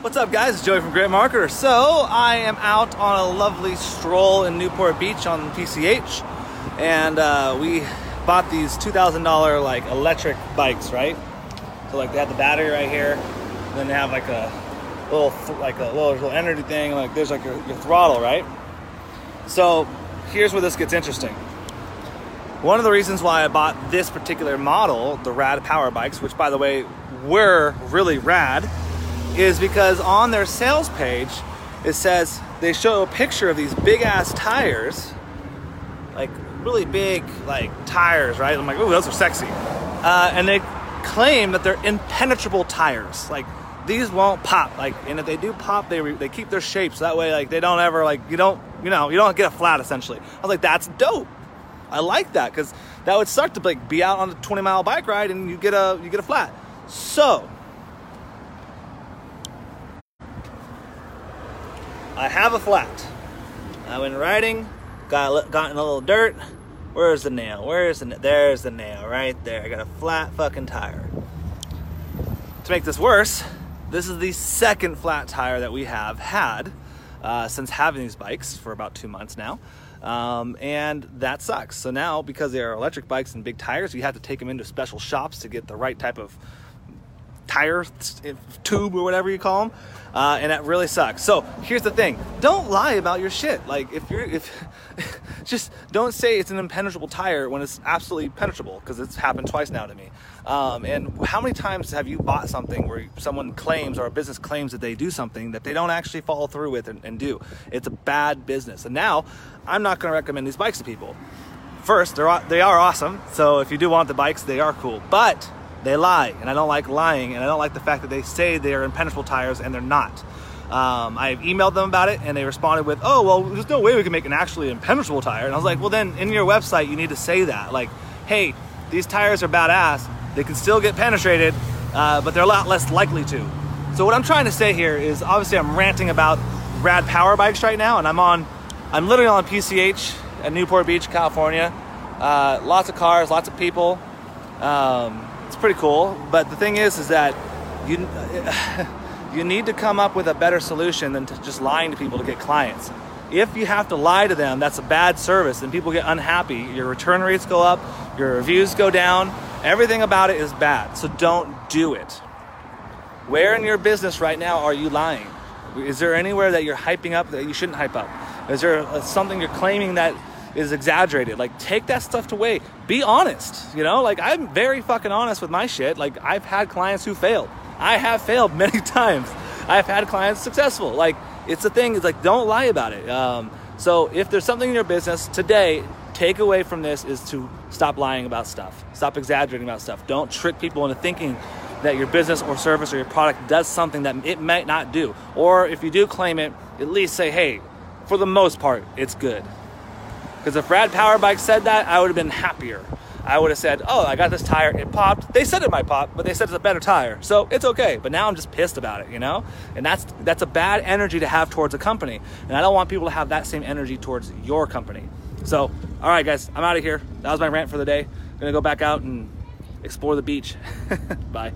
What's up, guys? It's Joey from Great Marketer. So, I am out on a lovely stroll in Newport Beach on PCH, and uh, we bought these $2,000 like electric bikes, right? So, like, they have the battery right here, then they have like a little, like a little, little energy thing, like there's like your, your throttle, right? So, here's where this gets interesting. One of the reasons why I bought this particular model, the Rad Power Bikes, which by the way were really rad, is because on their sales page it says they show a picture of these big ass tires, like really big like tires, right? I'm like, oh, those are sexy, uh, and they claim that they're impenetrable tires, like these won't pop. Like and if they do pop they re- they keep their shapes that way like they don't ever like you don't you know you don't get a flat essentially. I was like that's dope. I like that because that would suck to like be out on a 20 mile bike ride and you get a you get a flat. So I have a flat. I went riding, got got in a little dirt. Where's the nail? Where's the there's the nail right there. I got a flat fucking tire. To make this worse, this is the second flat tire that we have had uh, since having these bikes for about two months now. Um, and that sucks. So now, because they are electric bikes and big tires, you have to take them into special shops to get the right type of tire tube or whatever you call them, uh, and that really sucks. So here's the thing: don't lie about your shit. Like if you're if just don't say it's an impenetrable tire when it's absolutely penetrable because it's happened twice now to me. Um, and how many times have you bought something where someone claims or a business claims that they do something that they don't actually follow through with and, and do? It's a bad business. And now I'm not going to recommend these bikes to people. First, they're they are awesome. So if you do want the bikes, they are cool, but they lie, and I don't like lying, and I don't like the fact that they say they are impenetrable tires and they're not. Um, I emailed them about it, and they responded with, "Oh, well, there's no way we can make an actually impenetrable tire." And I was like, "Well, then in your website, you need to say that, like, hey, these tires are badass. They can still get penetrated, uh, but they're a lot less likely to." So what I'm trying to say here is, obviously, I'm ranting about rad power bikes right now, and I'm on, I'm literally on PCH at Newport Beach, California. Uh, lots of cars, lots of people. Um, it's pretty cool. But the thing is, is that you you need to come up with a better solution than just lying to people to get clients. If you have to lie to them, that's a bad service, and people get unhappy. Your return rates go up, your reviews go down. Everything about it is bad. So don't do it. Where in your business right now are you lying? Is there anywhere that you're hyping up that you shouldn't hype up? Is there something you're claiming that is exaggerated. Like, take that stuff away. Be honest, you know? Like, I'm very fucking honest with my shit. Like, I've had clients who failed. I have failed many times. I've had clients successful. Like, it's a thing. It's like, don't lie about it. Um, so, if there's something in your business today, take away from this is to stop lying about stuff. Stop exaggerating about stuff. Don't trick people into thinking that your business or service or your product does something that it might not do. Or if you do claim it, at least say, hey, for the most part, it's good. Because if Rad Power Bike said that, I would have been happier. I would have said, "Oh, I got this tire. It popped." They said it might pop, but they said it's a better tire, so it's okay. But now I'm just pissed about it, you know. And that's that's a bad energy to have towards a company, and I don't want people to have that same energy towards your company. So, all right, guys, I'm out of here. That was my rant for the day. I'm gonna go back out and explore the beach. Bye.